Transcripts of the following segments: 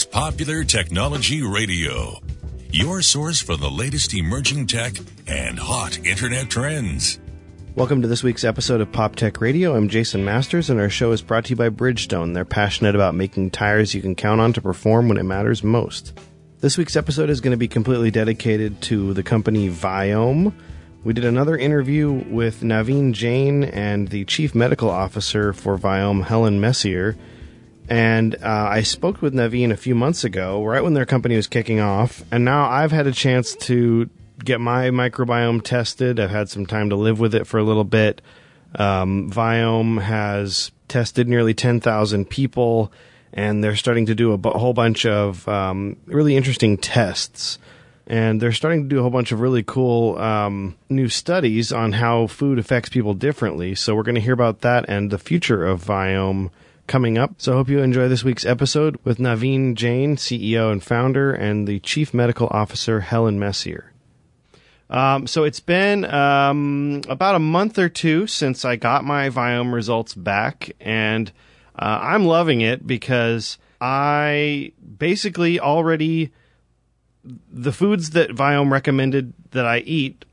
is Popular Technology Radio, your source for the latest emerging tech and hot internet trends. Welcome to this week's episode of Pop Tech Radio. I'm Jason Masters, and our show is brought to you by Bridgestone. They're passionate about making tires you can count on to perform when it matters most. This week's episode is going to be completely dedicated to the company Viome. We did another interview with Naveen Jain and the Chief Medical Officer for Viome, Helen Messier. And uh, I spoke with Naveen a few months ago, right when their company was kicking off. And now I've had a chance to get my microbiome tested. I've had some time to live with it for a little bit. Um, Viome has tested nearly 10,000 people and they're starting to do a b- whole bunch of um, really interesting tests. And they're starting to do a whole bunch of really cool um, new studies on how food affects people differently. So we're going to hear about that and the future of Viome coming up. So I hope you enjoy this week's episode with Naveen Jain, CEO and founder, and the Chief Medical Officer, Helen Messier. Um, so it's been um, about a month or two since I got my Viome results back, and uh, I'm loving it because I basically already the foods that Viome recommended that I eat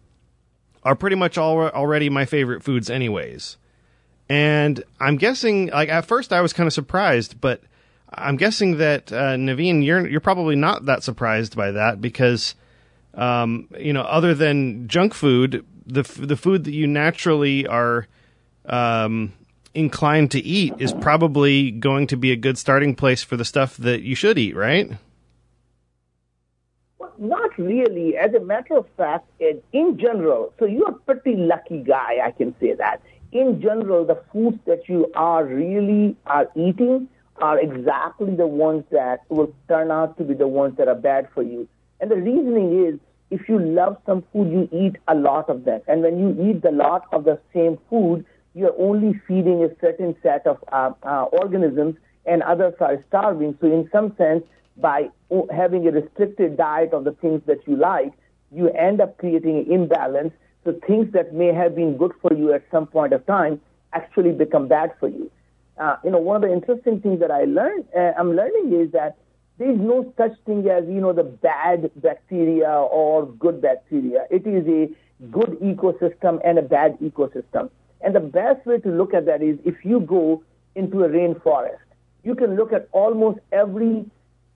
are pretty much all, already my favorite foods, anyways. And I'm guessing, like at first, I was kind of surprised, but I'm guessing that uh, Naveen, you're you're probably not that surprised by that because, um, you know, other than junk food, the the food that you naturally are um, inclined to eat is probably going to be a good starting place for the stuff that you should eat, right? Well, not really. As a matter of fact, in general, so you're a pretty lucky guy, I can say that. In general, the foods that you are really are eating are exactly the ones that will turn out to be the ones that are bad for you. And the reasoning is if you love some food, you eat a lot of that. And when you eat a lot of the same food, you're only feeding a certain set of uh, uh, organisms and others are starving. So in some sense, by having a restricted diet of the things that you like, you end up creating an imbalance. So things that may have been good for you at some point of time actually become bad for you. Uh, you know, one of the interesting things that I learned, uh, I'm learning is that there is no such thing as, you know, the bad bacteria or good bacteria. It is a good ecosystem and a bad ecosystem. And the best way to look at that is if you go into a rainforest, you can look at almost every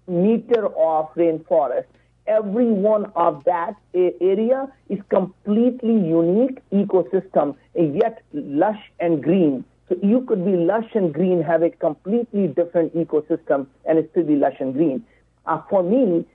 meter of rainforest. Every one of that area is completely unique ecosystem, yet lush and green. So you could be lush and green, have a completely different ecosystem, and still be lush and green. Uh, for me,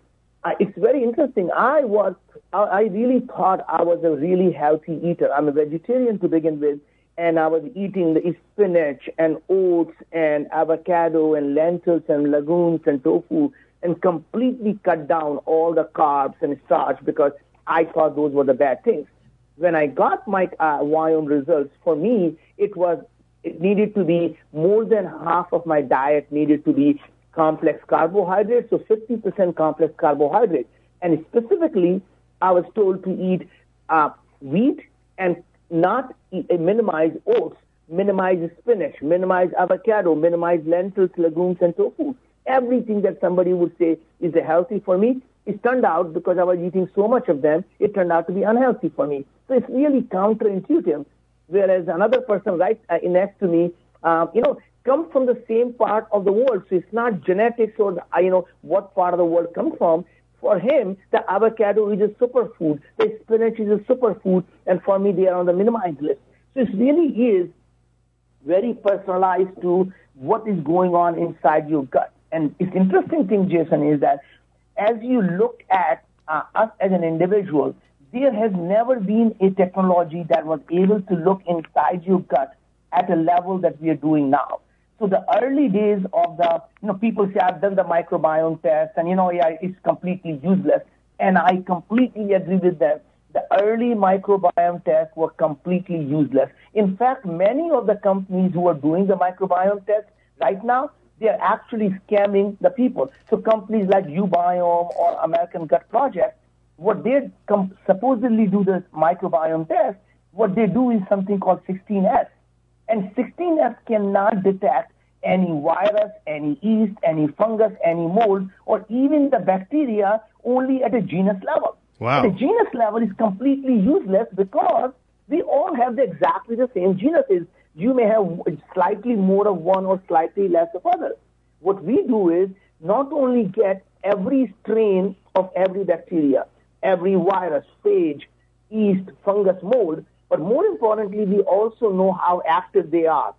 uh, it's very interesting. I was, I really thought I was a really healthy eater. I'm a vegetarian to begin with, and I was eating the spinach and oats and avocado and lentils and legumes and tofu and completely cut down all the carbs and starch because I thought those were the bad things. When I got my uh, Viome results, for me, it was it needed to be more than half of my diet needed to be complex carbohydrates, so 50% complex carbohydrates. And specifically, I was told to eat uh, wheat and not eat, uh, minimize oats, minimize spinach, minimize avocado, minimize lentils, legumes, and tofu. Everything that somebody would say is healthy for me, it turned out because I was eating so much of them, it turned out to be unhealthy for me. So it's really counterintuitive. Whereas another person right uh, next to me, um, you know, comes from the same part of the world. So it's not genetics or, uh, you know, what part of the world comes from. For him, the avocado is a superfood, the spinach is a superfood, and for me, they are on the minimized list. So it really is very personalized to what is going on inside your gut. And it's interesting thing, Jason, is that as you look at uh, us as an individual, there has never been a technology that was able to look inside your gut at a level that we are doing now. So the early days of the, you know, people say, I've done the microbiome test and, you know, yeah, it's completely useless. And I completely agree with them. The early microbiome tests were completely useless. In fact, many of the companies who are doing the microbiome test right now, they are actually scamming the people. So companies like uBiome or American Gut Project, what they com- supposedly do the microbiome test, what they do is something called 16S. And 16S cannot detect any virus, any yeast, any fungus, any mold, or even the bacteria only at a genus level. Wow. The genus level is completely useless because we all have the, exactly the same genuses. You may have slightly more of one or slightly less of others. What we do is not only get every strain of every bacteria, every virus, phage, yeast, fungus, mold, but more importantly, we also know how active they are.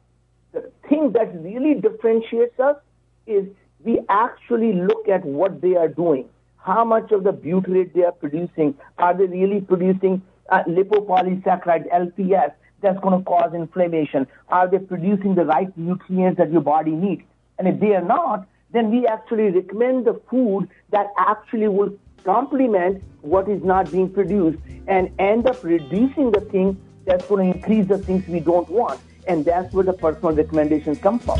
The thing that really differentiates us is we actually look at what they are doing. How much of the butyrate they are producing? Are they really producing uh, lipopolysaccharide, LPS, that's going to cause inflammation? Are they producing the right nutrients that your body needs? And if they are not, then we actually recommend the food that actually will complement what is not being produced and end up reducing the thing that's going to increase the things we don't want. And that's where the personal recommendations come from.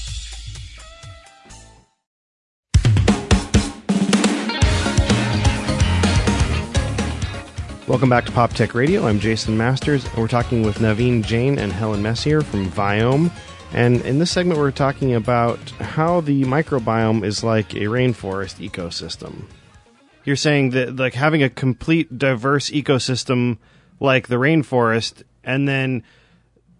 Welcome back to Pop Tech Radio. I'm Jason Masters, and we're talking with Naveen Jain and Helen Messier from Viome. And in this segment, we're talking about how the microbiome is like a rainforest ecosystem. You're saying that, like, having a complete diverse ecosystem like the rainforest, and then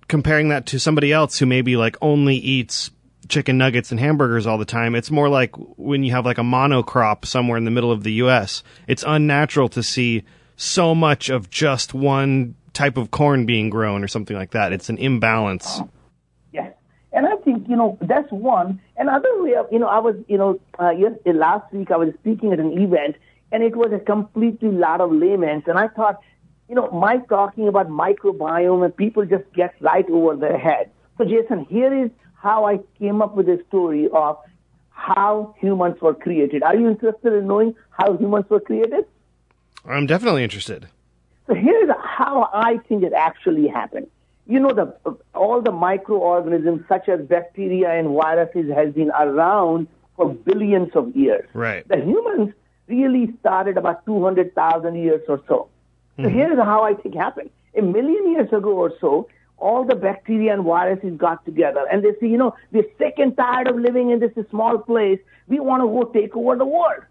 comparing that to somebody else who maybe, like, only eats chicken nuggets and hamburgers all the time. It's more like when you have, like, a monocrop somewhere in the middle of the U.S., it's unnatural to see so much of just one type of corn being grown or something like that. It's an imbalance. Yes. And I think, you know, that's one. Another way of, you know, I was, you know, uh, yes, last week I was speaking at an event and it was a completely lot of layman's. And I thought, you know, my talking about microbiome and people just get right over their head. So, Jason, here is how I came up with a story of how humans were created. Are you interested in knowing how humans were created? I'm definitely interested. So here's how I think it actually happened. You know, the all the microorganisms such as bacteria and viruses has been around for billions of years. Right. The humans really started about 200,000 years or so. So mm-hmm. here's how I think happened. A million years ago or so, all the bacteria and viruses got together and they say, you know, we're sick and tired of living in this small place. We want to go take over the world.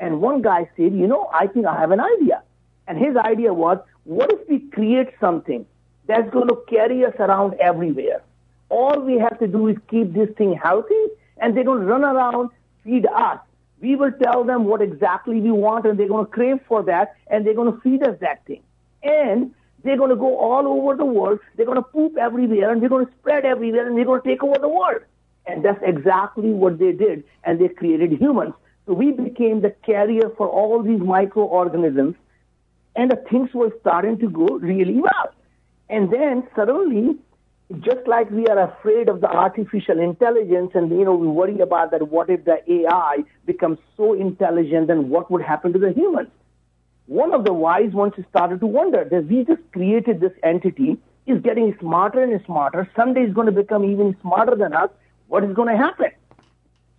And one guy said, you know, I think I have an idea. And his idea was, what if we create something that's going to carry us around everywhere? All we have to do is keep this thing healthy, and they're going to run around, feed us. We will tell them what exactly we want, and they're going to crave for that, and they're going to feed us that thing. And they're going to go all over the world. They're going to poop everywhere, and they're going to spread everywhere, and they're going to take over the world. And that's exactly what they did, and they created humans. So we became the carrier for all these microorganisms, and the things were starting to go really well. And then suddenly, just like we are afraid of the artificial intelligence and you know we worry about that what if the AI becomes so intelligent then what would happen to the humans? One of the wise ones started to wonder that we just created this entity is getting smarter and smarter. Someday it's going to become even smarter than us. What is going to happen?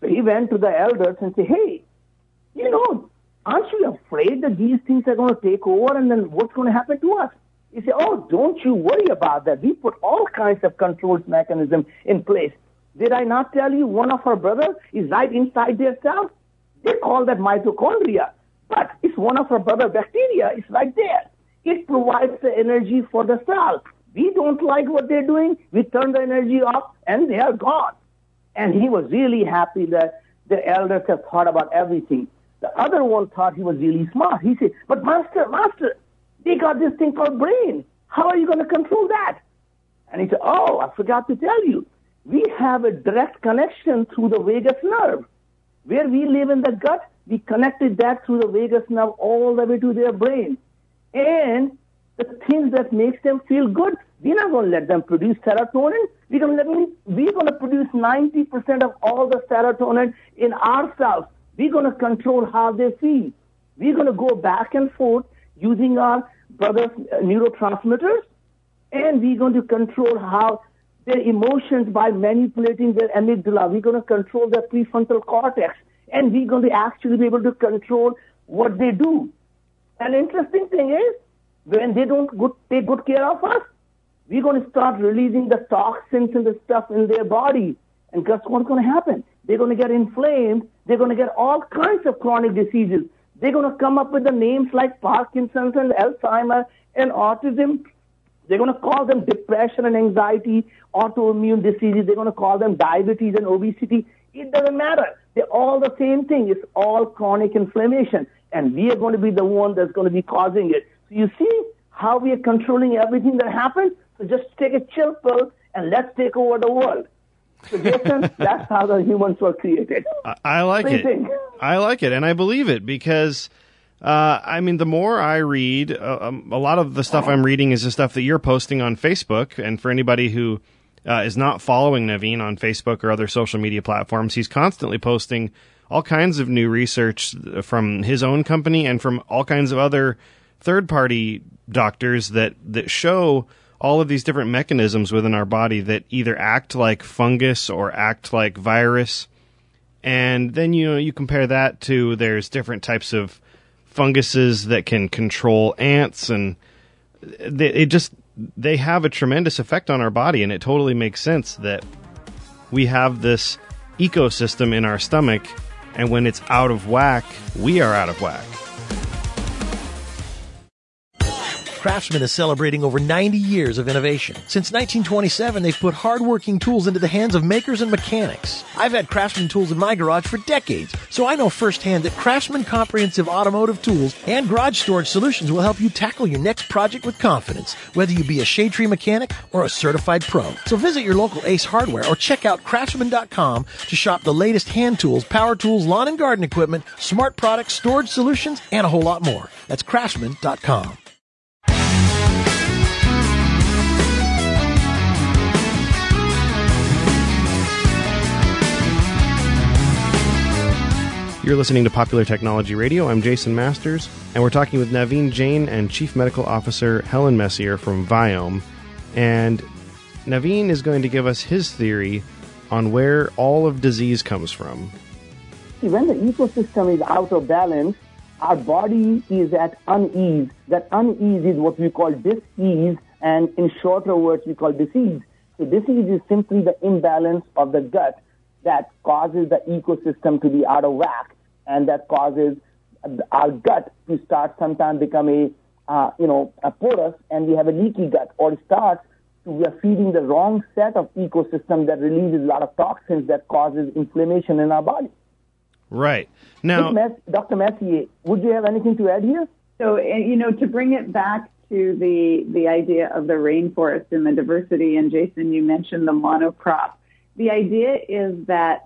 He went to the elders and said, hey, you know, aren't you afraid that these things are going to take over and then what's going to happen to us? He said, oh, don't you worry about that. We put all kinds of controls mechanism in place. Did I not tell you one of our brothers is right inside their cell? They call that mitochondria. But it's one of our brother bacteria. It's right there. It provides the energy for the cell. We don't like what they're doing. We turn the energy off and they are gone. And he was really happy that the elders have thought about everything. The other one thought he was really smart. He said, But master, master, they got this thing called brain. How are you going to control that? And he said, Oh, I forgot to tell you. We have a direct connection through the vagus nerve. Where we live in the gut, we connected that through the vagus nerve all the way to their brain. And the things that makes them feel good. We're not going to let them produce serotonin. We're going to them, we're going to produce 90% of all the serotonin in ourselves. We're going to control how they feel. We're going to go back and forth using our brother's uh, neurotransmitters, and we're going to control how their emotions by manipulating their amygdala. We're going to control their prefrontal cortex, and we're going to actually be able to control what they do. An interesting thing is, when they don't good, take good care of us, we're going to start releasing the toxins and the stuff in their body. And guess what's going to happen? They're going to get inflamed. They're going to get all kinds of chronic diseases. They're going to come up with the names like Parkinson's and Alzheimer and autism. They're going to call them depression and anxiety, autoimmune diseases. They're going to call them diabetes and obesity. It doesn't matter. They're all the same thing. It's all chronic inflammation. And we are going to be the one that's going to be causing it. So you see how we are controlling everything that happens? So just take a chill pill and let's take over the world. So Jason, that's how the humans were created. I, I like it. thing. I like it, and I believe it because. Uh, I mean, the more I read, uh, um, a lot of the stuff I'm reading is the stuff that you're posting on Facebook. And for anybody who uh, is not following Naveen on Facebook or other social media platforms, he's constantly posting all kinds of new research from his own company and from all kinds of other third party doctors that, that show all of these different mechanisms within our body that either act like fungus or act like virus. And then, you know, you compare that to there's different types of funguses that can control ants and they, it just, they have a tremendous effect on our body. And it totally makes sense that we have this ecosystem in our stomach. And when it's out of whack, we are out of whack. Craftsman is celebrating over 90 years of innovation. Since 1927, they've put hardworking tools into the hands of makers and mechanics. I've had Craftsman tools in my garage for decades, so I know firsthand that Craftsman comprehensive automotive tools and garage storage solutions will help you tackle your next project with confidence, whether you be a shade tree mechanic or a certified pro. So visit your local Ace Hardware or check out craftsman.com to shop the latest hand tools, power tools, lawn and garden equipment, smart products, storage solutions, and a whole lot more. That's craftsman.com. You're listening to Popular Technology Radio. I'm Jason Masters, and we're talking with Naveen Jain and Chief Medical Officer Helen Messier from Viome. And Naveen is going to give us his theory on where all of disease comes from. See, when the ecosystem is out of balance, our body is at unease. That unease is what we call disease, and in shorter words, we call disease. So disease is simply the imbalance of the gut that causes the ecosystem to be out of whack, and that causes our gut to start sometimes become a, uh, you know, a porous, and we have a leaky gut, or it starts to, we are feeding the wrong set of ecosystem that releases a lot of toxins that causes inflammation in our body. Right. Now, Mess- Dr. Messier, would you have anything to add here? So, uh, you know, to bring it back to the the idea of the rainforest and the diversity, and Jason, you mentioned the monocrop. The idea is that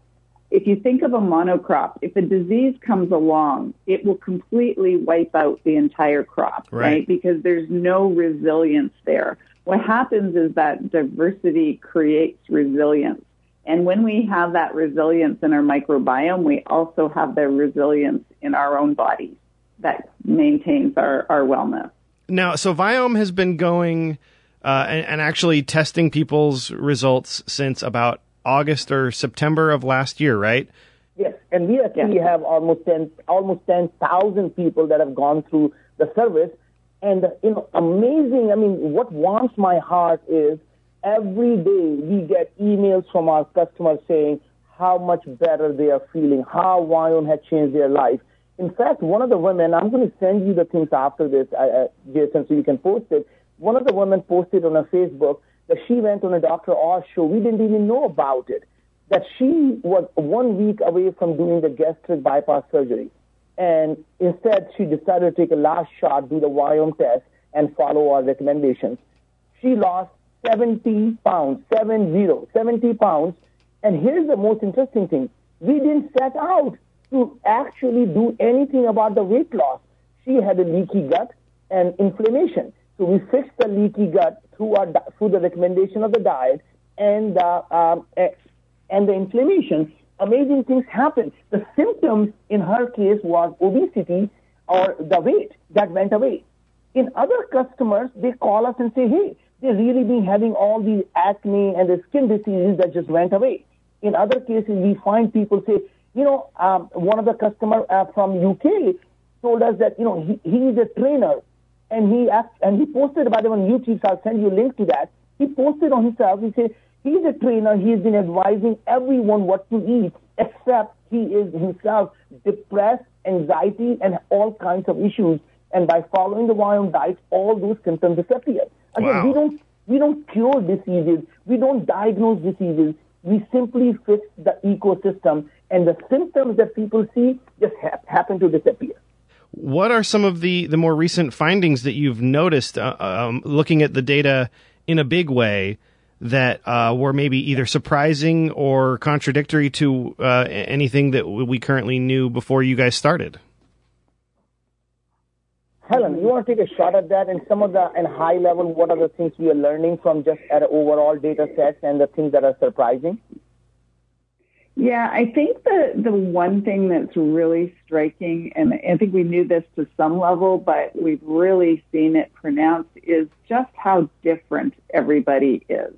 if you think of a monocrop, if a disease comes along, it will completely wipe out the entire crop, Right. right? Because there's no resilience there. What happens is that diversity creates resilience. And when we have that resilience in our microbiome, we also have the resilience in our own bodies that maintains our, our wellness. now, so Viome has been going uh, and, and actually testing people's results since about August or September of last year, right? Yes, and we actually have almost ten, almost ten thousand people that have gone through the service, and you know, amazing. I mean, what warms my heart is every day we get emails from our customers saying how much better they are feeling, how Viome had changed their life. In fact, one of the women, I'm going to send you the things after this, Jason, so you can post it. One of the women posted on her Facebook that she went on a Dr. Oz show. We didn't even know about it. That she was one week away from doing the gastric bypass surgery. And instead, she decided to take a last shot, do the Viome test, and follow our recommendations. She lost 70 pounds, seven zero, 70 pounds. And here's the most interesting thing. We didn't set out to actually do anything about the weight loss. She had a leaky gut and inflammation. So we fix the leaky gut through our through the recommendation of the diet and uh, um, and the inflammation. Amazing things happen. The symptoms in her case was obesity or the weight that went away. In other customers, they call us and say, "Hey, they've really been having all these acne and the skin diseases that just went away." In other cases, we find people say, "You know, um, one of the customer uh, from UK told us that you know he, he's a trainer and he asked, and he posted about it on YouTube. So I'll send you a link to that. He posted on himself. He said he's a trainer. He's been advising everyone what to eat, except he is himself depressed, anxiety, and all kinds of issues. And by following the Viome diet, all those symptoms disappear. Again, wow. we don't we don't cure diseases. We don't diagnose diseases. We simply fix the ecosystem, and the symptoms that people see just ha- happen to disappear. What are some of the, the more recent findings that you've noticed uh, um, looking at the data in a big way that uh, were maybe either surprising or contradictory to uh, anything that we currently knew before you guys started? Helen, you want to take a shot at that and some of the and high level, what are the things we are learning from just at overall data sets and the things that are surprising? Yeah, I think the the one thing that's really striking, and I think we knew this to some level, but we've really seen it pronounced, is just how different everybody is.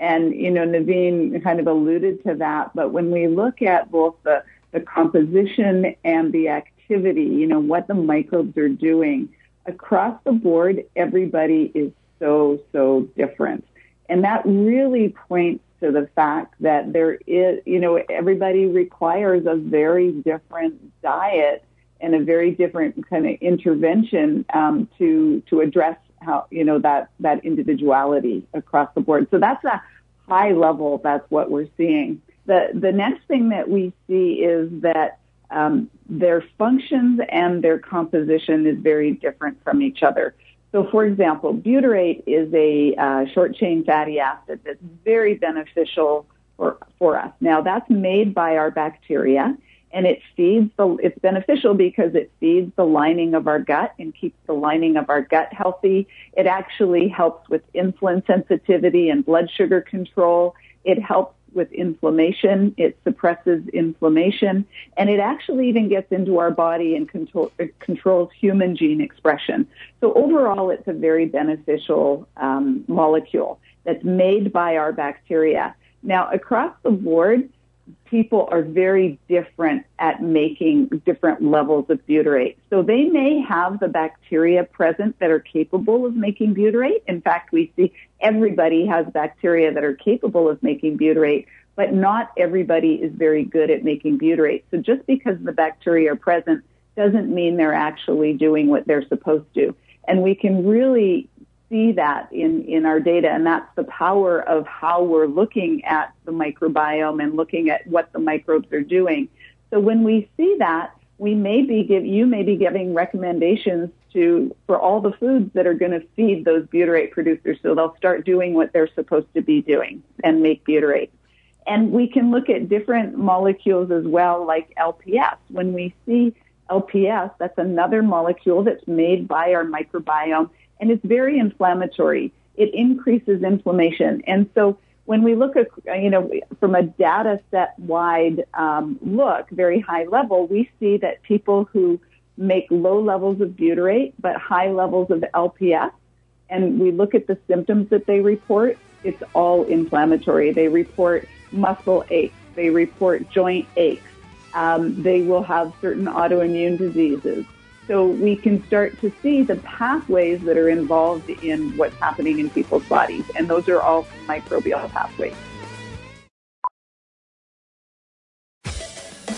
And you know, Naveen kind of alluded to that, but when we look at both the the composition and the activity, you know, what the microbes are doing across the board, everybody is so so different, and that really points to the fact that there is, you know, everybody requires a very different diet and a very different kind of intervention um, to to address how you know that that individuality across the board. So that's a high level. That's what we're seeing. The the next thing that we see is that um, their functions and their composition is very different from each other. So, for example, butyrate is a uh, short chain fatty acid that's very beneficial for, for us. Now, that's made by our bacteria, and it feeds the. It's beneficial because it feeds the lining of our gut and keeps the lining of our gut healthy. It actually helps with insulin sensitivity and blood sugar control. It helps with inflammation. It suppresses inflammation, and it actually even gets into our body and control, controls human gene expression. So overall, it's a very beneficial um, molecule that's made by our bacteria. Now, across the board, people are very different at making different levels of butyrate. So they may have the bacteria present that are capable of making butyrate. In fact, we see everybody has bacteria that are capable of making butyrate, but not everybody is very good at making butyrate. So just because the bacteria are present doesn't mean they're actually doing what they're supposed to. And we can really see that in, in our data, and that's the power of how we're looking at the microbiome and looking at what the microbes are doing. So when we see that, we may be give you may be giving recommendations to for all the foods that are going to feed those butyrate producers, so they'll start doing what they're supposed to be doing and make butyrate. And we can look at different molecules as well, like LPS. When we see LPS, that's another molecule that's made by our microbiome and it's very inflammatory. It increases inflammation. And so when we look at, you know, from a data set wide um, look, very high level, we see that people who make low levels of butyrate but high levels of LPS, and we look at the symptoms that they report, it's all inflammatory. They report muscle aches, they report joint aches, um, they will have certain autoimmune diseases. So we can start to see the pathways that are involved in what's happening in people's bodies. And those are all microbial pathways.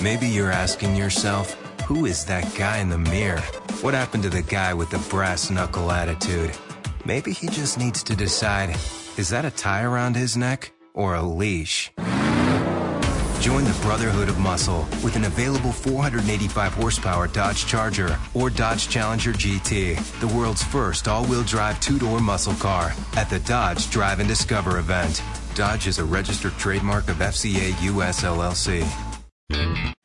Maybe you're asking yourself, who is that guy in the mirror? What happened to the guy with the brass knuckle attitude? Maybe he just needs to decide, is that a tie around his neck or a leash? Join the Brotherhood of Muscle with an available 485 horsepower Dodge Charger or Dodge Challenger GT, the world's first all-wheel drive two-door muscle car at the Dodge Drive and Discover event. Dodge is a registered trademark of FCA US LLC.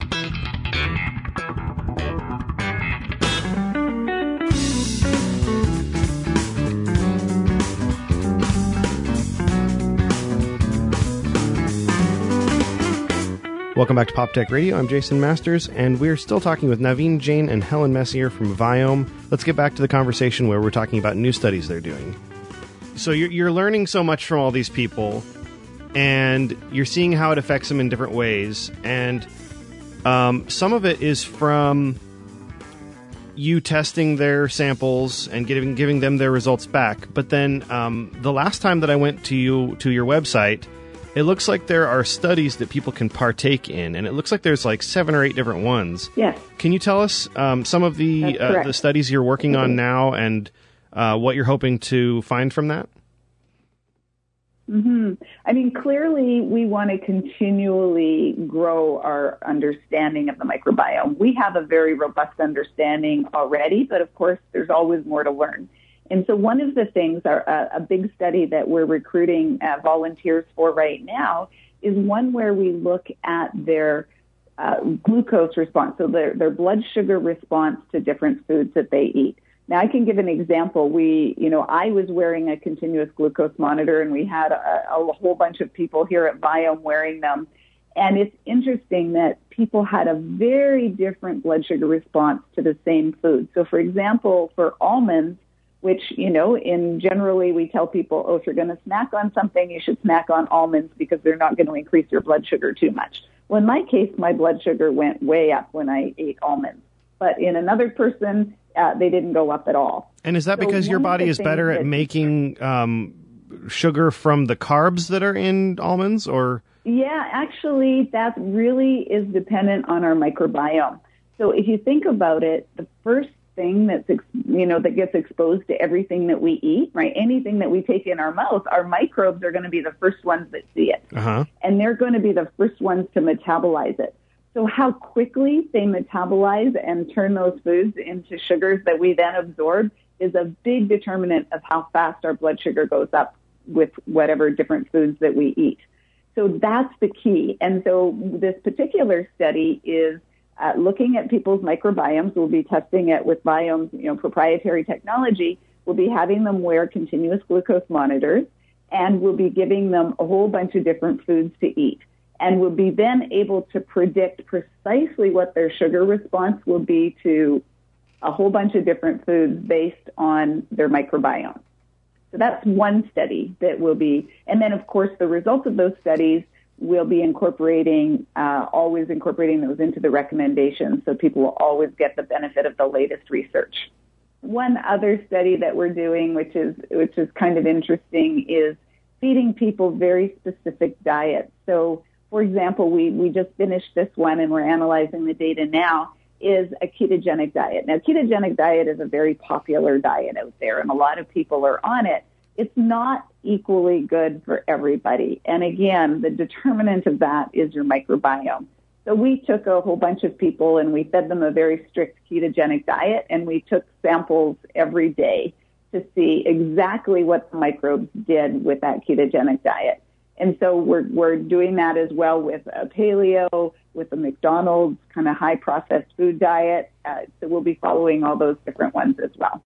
Welcome back to Pop Tech Radio. I'm Jason Masters, and we're still talking with Naveen Jain and Helen Messier from Viome. Let's get back to the conversation where we're talking about new studies they're doing. So you're, you're learning so much from all these people, and you're seeing how it affects them in different ways. And um, some of it is from you testing their samples and giving giving them their results back. But then um, the last time that I went to you to your website it looks like there are studies that people can partake in, and it looks like there's like seven or eight different ones. Yes. Can you tell us um, some of the uh, the studies you're working mm-hmm. on now and uh, what you're hoping to find from that? hmm I mean, clearly, we want to continually grow our understanding of the microbiome. We have a very robust understanding already, but of course, there's always more to learn. And so one of the things, our, a, a big study that we're recruiting uh, volunteers for right now is one where we look at their uh, glucose response, so their, their blood sugar response to different foods that they eat. Now, I can give an example. We, you know, I was wearing a continuous glucose monitor, and we had a, a whole bunch of people here at Viome wearing them. And it's interesting that people had a very different blood sugar response to the same food. So, for example, for almonds, which, you know, in generally we tell people, oh, if you're going to snack on something, you should snack on almonds because they're not going to increase your blood sugar too much. Well, in my case, my blood sugar went way up when I ate almonds. But in another person, uh, they didn't go up at all. And is that so because your body is better at making um, sugar from the carbs that are in almonds, or? Yeah, actually, that really is dependent on our microbiome. So if you think about it, the first thing that's you know that gets exposed to everything that we eat right? Anything that we take in our mouth our microbes are going to be the first ones that see it. Uh-huh. and they're going to be the first ones to metabolize it. So how quickly they metabolize and turn those foods into sugars that we then absorb is a big determinant of how fast our blood sugar goes up with whatever different foods that we eat. So that's the key. And so this particular study is uh, looking at people's microbiomes. We'll be testing it with Viome's, you know, proprietary technology. We'll be having them wear continuous glucose monitors, and we'll be giving them a whole bunch of different foods to eat. And we'll be then able to predict precisely what their sugar response will be to a whole bunch of different foods based on their microbiome. So that's one study that will be, and then of course the results of those studies we'll be incorporating, uh, always incorporating those into the recommendations so people will always get the benefit of the latest research. One other study that we're doing, which is, which is kind of interesting, is feeding people very specific diets. So, for example, we, we just finished this one and we're analyzing the data now is a ketogenic diet. Now, ketogenic diet is a very popular diet out there and a lot of people are on it it's not equally good for everybody. And again, the determinant of that is your microbiome. So we took a whole bunch of people and we fed them a very strict ketogenic diet and we took samples every day to see exactly what the microbes did with that ketogenic diet. And so we're, we're doing that as well with a paleo, with a McDonald's kind of high processed food diet. Uh, so we'll be following all those different ones as well.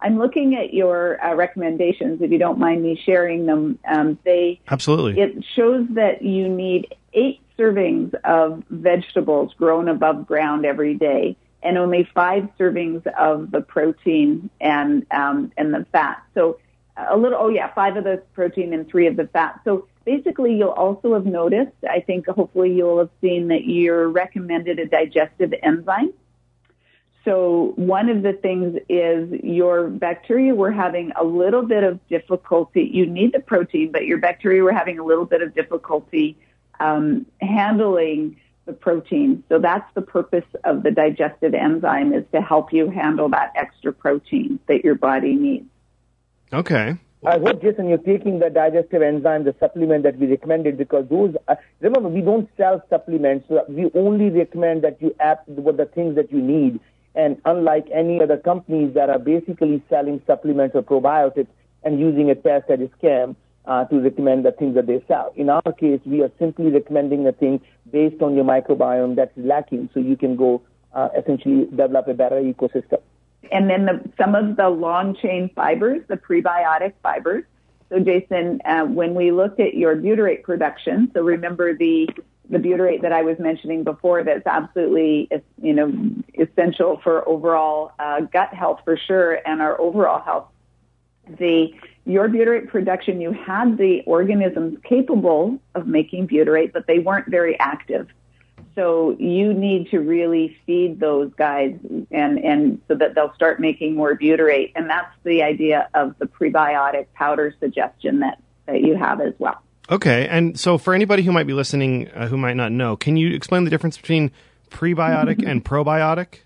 I'm looking at your uh, recommendations. If you don't mind me sharing them, um, they absolutely. It shows that you need eight servings of vegetables grown above ground every day, and only five servings of the protein and um, and the fat. So a little. Oh yeah, five of the protein and three of the fat. So basically, you'll also have noticed. I think hopefully you'll have seen that you're recommended a digestive enzyme. So one of the things is your bacteria were having a little bit of difficulty. You need the protein, but your bacteria were having a little bit of difficulty um, handling the protein. So that's the purpose of the digestive enzyme is to help you handle that extra protein that your body needs. Okay. I hope, Jason, you're taking the digestive enzyme, the supplement that we recommended, because those, uh, remember, we don't sell supplements. So we only recommend that you add what the things that you need. And unlike any other companies that are basically selling supplements or probiotics and using a test as a scam uh, to recommend the things that they sell. In our case, we are simply recommending a thing based on your microbiome that's lacking so you can go uh, essentially develop a better ecosystem. And then the, some of the long chain fibers, the prebiotic fibers. So Jason, uh, when we looked at your butyrate production, so remember the the butyrate that I was mentioning before that's absolutely, you know, essential for overall uh, gut health for sure and our overall health. The your butyrate production, you had the organisms capable of making butyrate, but they weren't very active. So you need to really feed those guys and, and so that they'll start making more butyrate. And that's the idea of the prebiotic powder suggestion that, that you have as well. Okay. And so for anybody who might be listening uh, who might not know, can you explain the difference between prebiotic and probiotic?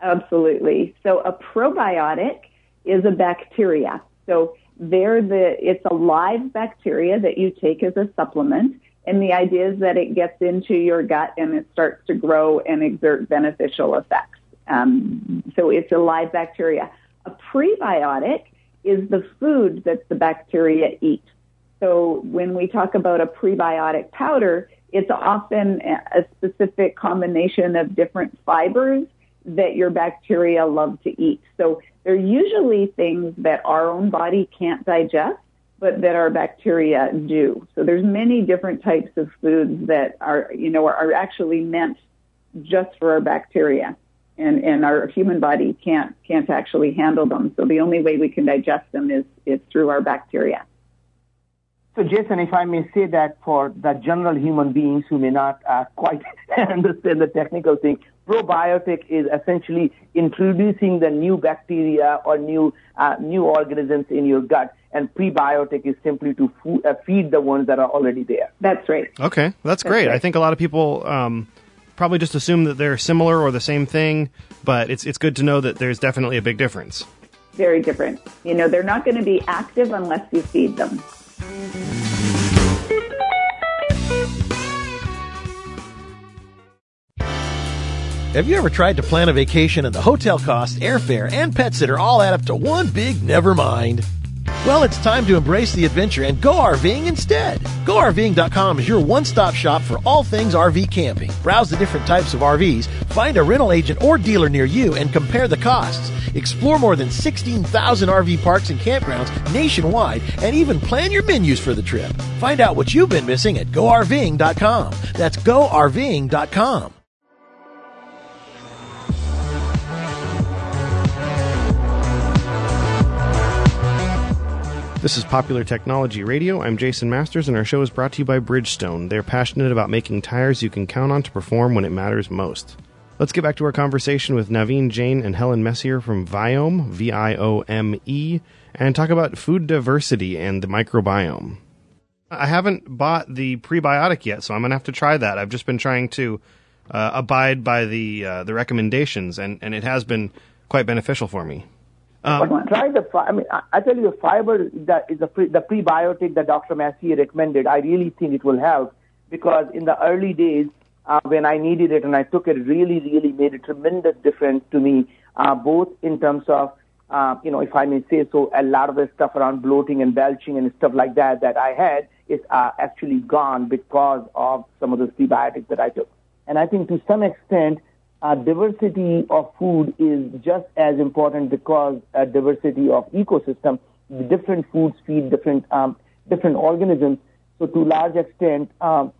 Absolutely. So a probiotic is a bacteria. So they're the, it's a live bacteria that you take as a supplement. And the idea is that it gets into your gut and it starts to grow and exert beneficial effects. Um, so it's a live bacteria. A prebiotic is the food that the bacteria eat. So when we talk about a prebiotic powder, it's often a specific combination of different fibers that your bacteria love to eat. So they're usually things that our own body can't digest, but that our bacteria do. So there's many different types of foods that are, you know, are actually meant just for our bacteria. And, and our human body can't, can't actually handle them. So the only way we can digest them is, is through our bacteria. So, Jason, if I may say that for the general human beings who may not uh, quite understand the technical thing, probiotic is essentially introducing the new bacteria or new uh, new organisms in your gut, and prebiotic is simply to fo- uh, feed the ones that are already there. That's right. Okay, that's, that's great. Right. I think a lot of people um, probably just assume that they're similar or the same thing, but it's it's good to know that there's definitely a big difference. Very different. You know, they're not going to be active unless you feed them. Have you ever tried to plan a vacation and the hotel costs, airfare, and pet sitter all add up to one big never mind? Well, it's time to embrace the adventure and go RVing instead. GoRVing.com is your one-stop shop for all things RV camping. Browse the different types of RVs, find a rental agent or dealer near you, and compare the costs. Explore more than 16,000 RV parks and campgrounds nationwide, and even plan your menus for the trip. Find out what you've been missing at GoRVing.com. That's GoRVing.com. This is Popular Technology Radio. I'm Jason Masters, and our show is brought to you by Bridgestone. They're passionate about making tires you can count on to perform when it matters most. Let's get back to our conversation with Naveen Jain and Helen Messier from Viome, V I O M E, and talk about food diversity and the microbiome. I haven't bought the prebiotic yet, so I'm going to have to try that. I've just been trying to uh, abide by the uh, the recommendations, and, and it has been quite beneficial for me. Um, but try the. I mean, I, tell you, fiber that is the pre, the prebiotic that Dr. Messier recommended. I really think it will help because in the early days uh, when I needed it and I took it, really, really made a tremendous difference to me, uh, both in terms of, uh, you know, if I may say so, a lot of the stuff around bloating and belching and stuff like that that I had is uh, actually gone because of some of the prebiotics that I took. And I think to some extent, uh, diversity of food is just as important because uh, diversity of ecosystem. Different foods feed different um, different organisms. So to large extent, um,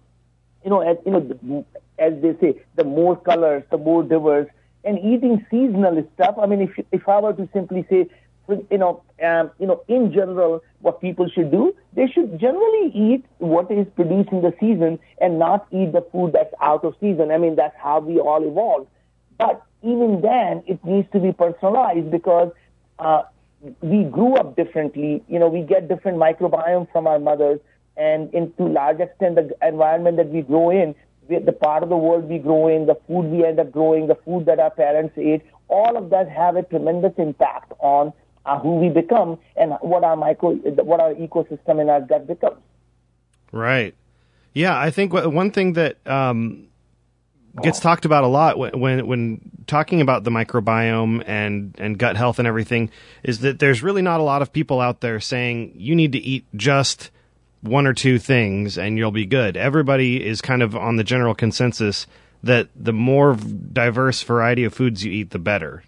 you know, as you know, as they say, the more colors, the more diverse. And eating seasonal stuff. I mean, if if I were to simply say, you know, um, you know, in general, what people should do, they should generally eat what is produced in the season and not eat the food that's out of season. I mean, that's how we all evolved. But even then, it needs to be personalized because uh, we grew up differently. You know, we get different microbiome from our mothers, and in to large extent, the environment that we grow in, the part of the world we grow in, the food we end up growing, the food that our parents ate, all of that have a tremendous impact on uh, who we become and what our micro, what our ecosystem in our gut becomes. Right. Yeah, I think one thing that um, gets talked about a lot when, when, when talking about the microbiome and and gut health and everything is that there's really not a lot of people out there saying you need to eat just one or two things and you'll be good. Everybody is kind of on the general consensus that the more diverse variety of foods you eat, the better.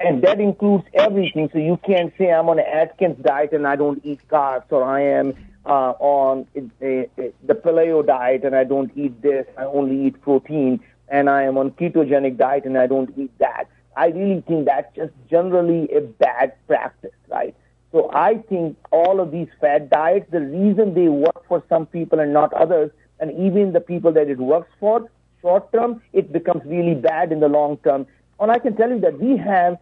And that includes everything. So you can't say I'm on an Atkins diet and I don't eat carbs, or I am uh, on a, a, the paleo diet and I don't eat this, I only eat protein, and I am on ketogenic diet and I don't eat that. I really think that's just generally a bad practice, right? So I think all of these fad diets, the reason they work for some people and not others, and even the people that it works for, short term, it becomes really bad in the long term. And I can tell you that we have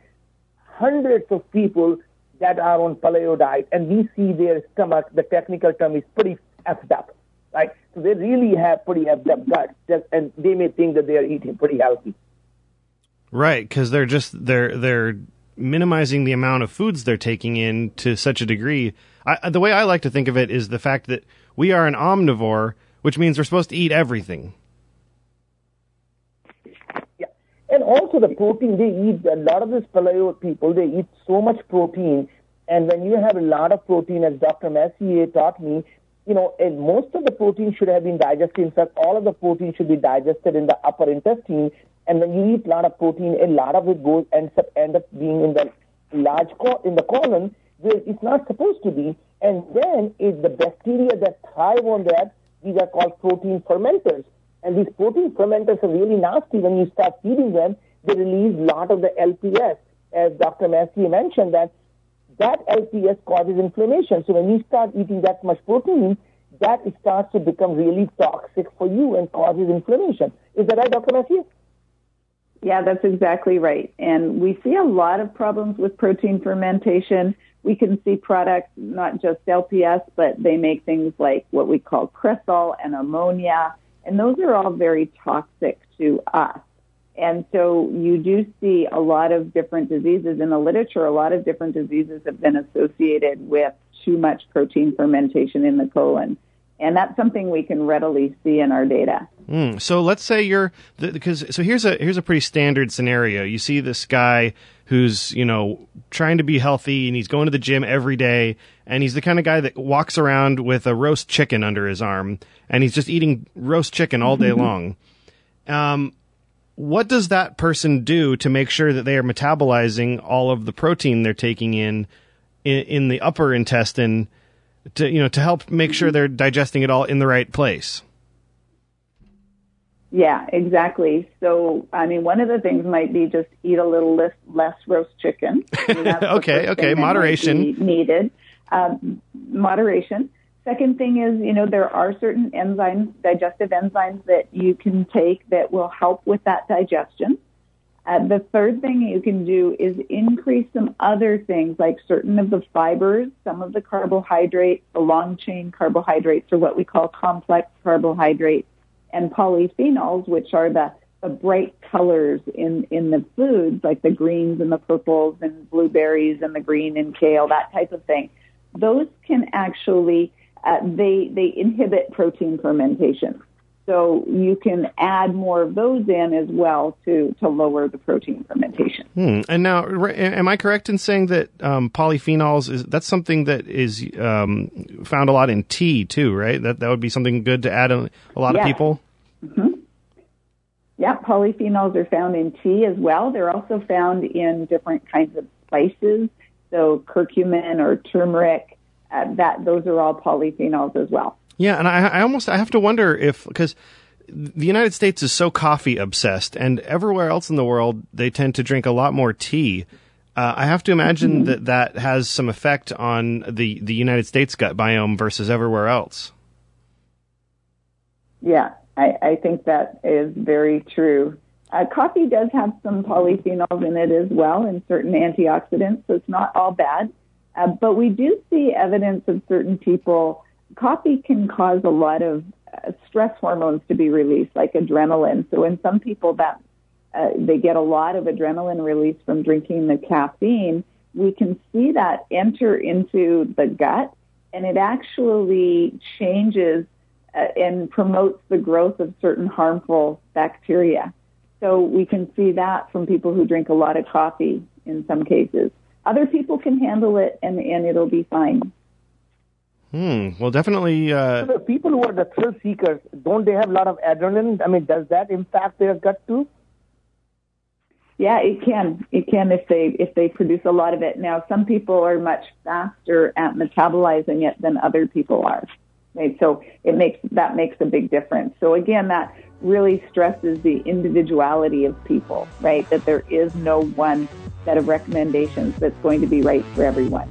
hundreds of people that are on paleo diet, and we see their stomach, the technical term is pretty effed up, right? So they really have pretty effed up guts, and they may think that they are eating pretty healthy. Right, because they're just they're they're minimizing the amount of foods they're taking in to such a degree. I, the way I like to think of it is the fact that we are an omnivore, which means we're supposed to eat everything. Yeah, and also the protein they eat. A lot of these paleo people they eat so much protein, and when you have a lot of protein, as Dr. Messier taught me, you know, and most of the protein should have been digested. In fact, all of the protein should be digested in the upper intestine and when you eat a lot of protein, a lot of it goes ends up end up being in the large co- in the colon where it's not supposed to be. And then is the bacteria that thrive on that. These are called protein fermenters. And these protein fermenters are really nasty. When you start feeding them, they release a lot of the LPS. As Dr. Messier mentioned, that that LPS causes inflammation. So when you start eating that much protein, that starts to become really toxic for you and causes inflammation. Is that right, Dr. Messier? Yeah, that's exactly right. And we see a lot of problems with protein fermentation. We can see products, not just LPS, but they make things like what we call cresol and ammonia. And those are all very toxic to us. And so you do see a lot of different diseases in the literature. A lot of different diseases have been associated with too much protein fermentation in the colon. And that's something we can readily see in our data. Mm, so let's say you're because so here's a here's a pretty standard scenario. You see this guy who's you know trying to be healthy and he's going to the gym every day and he's the kind of guy that walks around with a roast chicken under his arm and he's just eating roast chicken all day long. Um, what does that person do to make sure that they are metabolizing all of the protein they're taking in in, in the upper intestine to you know to help make sure they're digesting it all in the right place? Yeah, exactly. So, I mean, one of the things might be just eat a little less, less roast chicken. okay, okay, moderation needed. Um, moderation. Second thing is, you know, there are certain enzymes, digestive enzymes that you can take that will help with that digestion. Uh, the third thing you can do is increase some other things like certain of the fibers, some of the carbohydrates, the long chain carbohydrates, or what we call complex carbohydrates and polyphenols, which are the, the bright colors in, in the foods, like the greens and the purples and blueberries and the green and kale, that type of thing. Those can actually, uh, they, they inhibit protein fermentation. So you can add more of those in as well to, to lower the protein fermentation. Hmm. And now, am I correct in saying that um, polyphenols is that's something that is um, found a lot in tea too, right? That that would be something good to add a, a lot of people. Mm-hmm. Yeah, polyphenols are found in tea as well. They're also found in different kinds of spices. So curcumin or turmeric, uh, that those are all polyphenols as well. Yeah, and I, I almost I have to wonder if because the United States is so coffee obsessed, and everywhere else in the world they tend to drink a lot more tea. Uh, I have to imagine mm-hmm. that that has some effect on the the United States gut biome versus everywhere else. Yeah, I, I think that is very true. Uh, coffee does have some polyphenols in it as well and certain antioxidants, so it's not all bad. Uh, but we do see evidence of certain people. Coffee can cause a lot of uh, stress hormones to be released, like adrenaline. So in some people, that uh, they get a lot of adrenaline release from drinking the caffeine. We can see that enter into the gut, and it actually changes uh, and promotes the growth of certain harmful bacteria. So we can see that from people who drink a lot of coffee in some cases. Other people can handle it and, and it'll be fine. Hmm. Well, definitely. Uh... So the people who are the thrill seekers, don't they have a lot of adrenaline? I mean, does that impact their gut too? Yeah, it can. It can if they if they produce a lot of it. Now, some people are much faster at metabolizing it than other people are. Right? So it makes that makes a big difference. So again, that really stresses the individuality of people, right? That there is no one set of recommendations that's going to be right for everyone.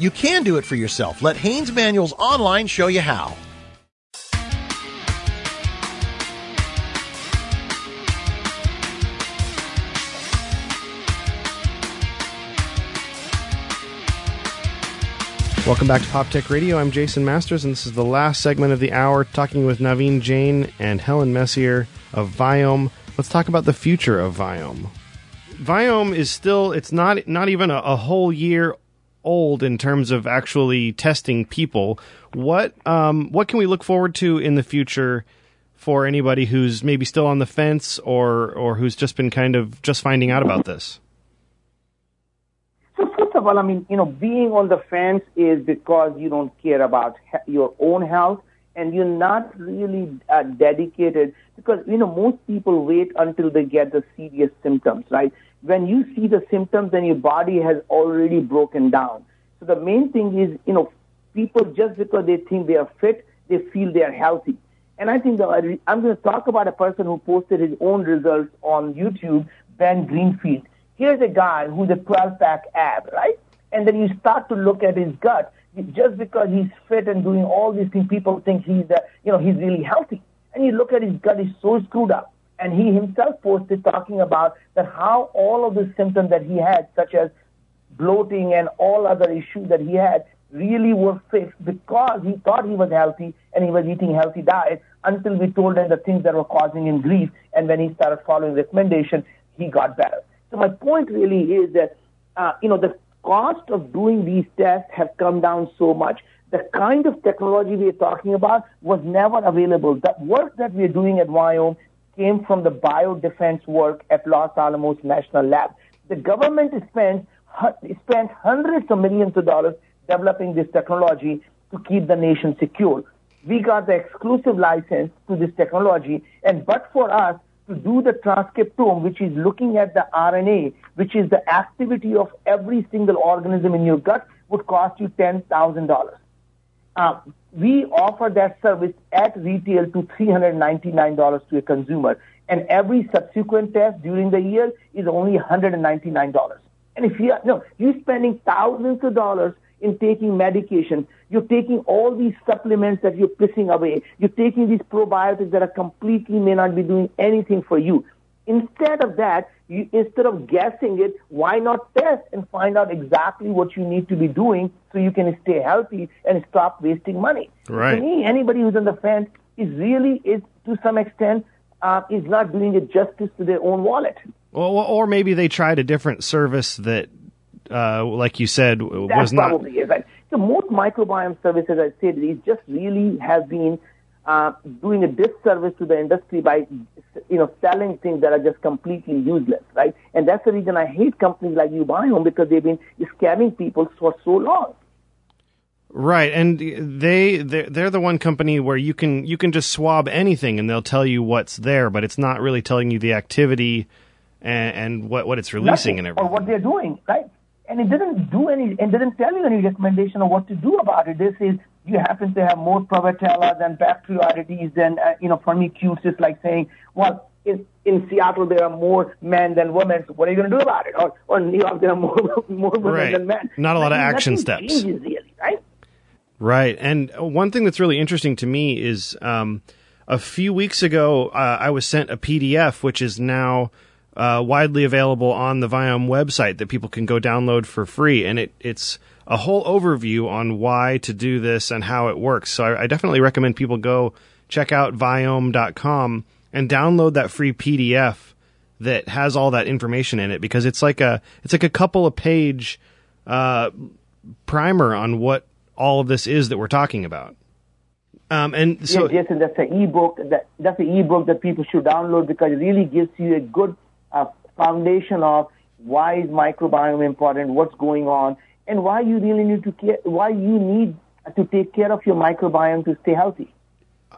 You can do it for yourself. Let Haynes Manuals Online show you how. Welcome back to Pop Tech Radio. I'm Jason Masters, and this is the last segment of the hour talking with Naveen Jain and Helen Messier of Viome. Let's talk about the future of Viome. Viome is still, it's not, not even a, a whole year old in terms of actually testing people. What, um, what can we look forward to in the future for anybody who's maybe still on the fence or, or who's just been kind of just finding out about this? So first of all, I mean, you know, being on the fence is because you don't care about your own health and you're not really uh, dedicated because, you know, most people wait until they get the serious symptoms, right? When you see the symptoms, then your body has already broken down. So the main thing is, you know, people just because they think they are fit, they feel they are healthy. And I think that I'm going to talk about a person who posted his own results on YouTube, Ben Greenfield here's a guy who's a 12 pack ab, right? And then you start to look at his gut. Just because he's fit and doing all these things, people think he's, uh, you know, he's really healthy. And you look at his gut, he's so screwed up. And he himself posted talking about that how all of the symptoms that he had, such as bloating and all other issues that he had, really were fixed because he thought he was healthy and he was eating healthy diet until we told him the things that were causing him grief. And when he started following recommendation, he got better. So my point really is that, uh, you know, the cost of doing these tests have come down so much. The kind of technology we are talking about was never available. The work that we are doing at Viome came from the biodefense work at Los Alamos National Lab. The government spent, spent hundreds of millions of dollars developing this technology to keep the nation secure. We got the exclusive license to this technology, and but for us, to do the transcriptome, which is looking at the RNA, which is the activity of every single organism in your gut, would cost you $10,000. Uh, we offer that service at retail to $399 to a consumer. And every subsequent test during the year is only $199. And if you are, no, you're spending thousands of dollars in taking medication. You're taking all these supplements that you're pissing away. You're taking these probiotics that are completely may not be doing anything for you. Instead of that, you, instead of guessing it, why not test and find out exactly what you need to be doing so you can stay healthy and stop wasting money? Right. To me, anybody who's on the fence is really, is to some extent, uh, is not doing it justice to their own wallet. Well, or maybe they tried a different service that uh, like you said, was not. probably is. Right? So most microbiome services, I said, these just really have been uh, doing a disservice to the industry by, you know, selling things that are just completely useless, right? And that's the reason I hate companies like uBiome because they've been scamming people for so long. Right, and they they're, they're the one company where you can you can just swab anything and they'll tell you what's there, but it's not really telling you the activity and, and what what it's releasing Nothing, and everything. Or what they're doing, right? And it didn't do any, and didn't tell you any recommendation of what to do about it. This is you happen to have more Prevotella than Bacteroidetes than uh, you know for Firmicutes. It's like saying, well, in, in Seattle there are more men than women. So what are you going to do about it? Or, or in New York there are more more women Right. than men. Not a lot of action steps. Really, right? Right. And one thing that's really interesting to me is um, a few weeks ago, uh, I was sent a PDF, which is now uh, widely available on the Viome website that people can go download for free. And it, it's a whole overview on why to do this and how it works. So I, I definitely recommend people go check out Viome.com and download that free PDF that has all that information in it because it's like a it's like a couple of page uh, primer on what all of this is that we're talking about. Um, and so, yeah, Jason, that's an ebook. That that's an ebook that people should download because it really gives you a good uh, foundation of why is microbiome important, what's going on, and why you really need to care, why you need to take care of your microbiome to stay healthy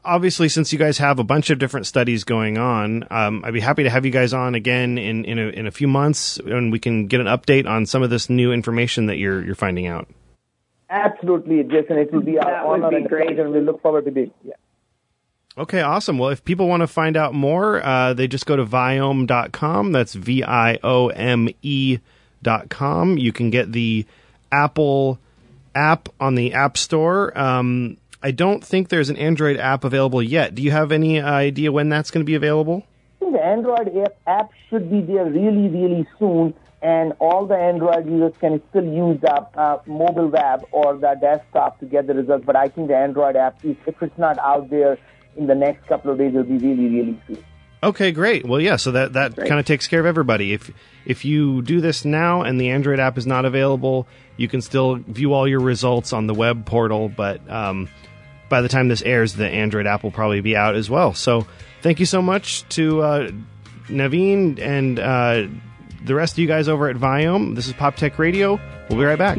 obviously, since you guys have a bunch of different studies going on, um, I'd be happy to have you guys on again in in a, in a few months, and we can get an update on some of this new information that you're you're finding out. Absolutely, Jason. It will be our that honor and great. pleasure, and we look forward to being. Yeah. Okay, awesome. Well, if people want to find out more, uh, they just go to viome.com. That's V I O M E dot com. You can get the Apple app on the App Store. Um, I don't think there's an Android app available yet. Do you have any idea when that's going to be available? The Android app should be there really, really soon, and all the Android users can still use the uh, mobile web or the desktop to get the results. But I think the Android app, if it's not out there in the next couple of days, will be really, really soon. Okay, great. Well, yeah, so that that kind of takes care of everybody. If if you do this now and the Android app is not available, you can still view all your results on the web portal, but um, by the time this airs, the Android app will probably be out as well. So thank you so much to uh, Naveen and uh, the rest of you guys over at Viome. This is Pop Tech Radio. We'll be right back.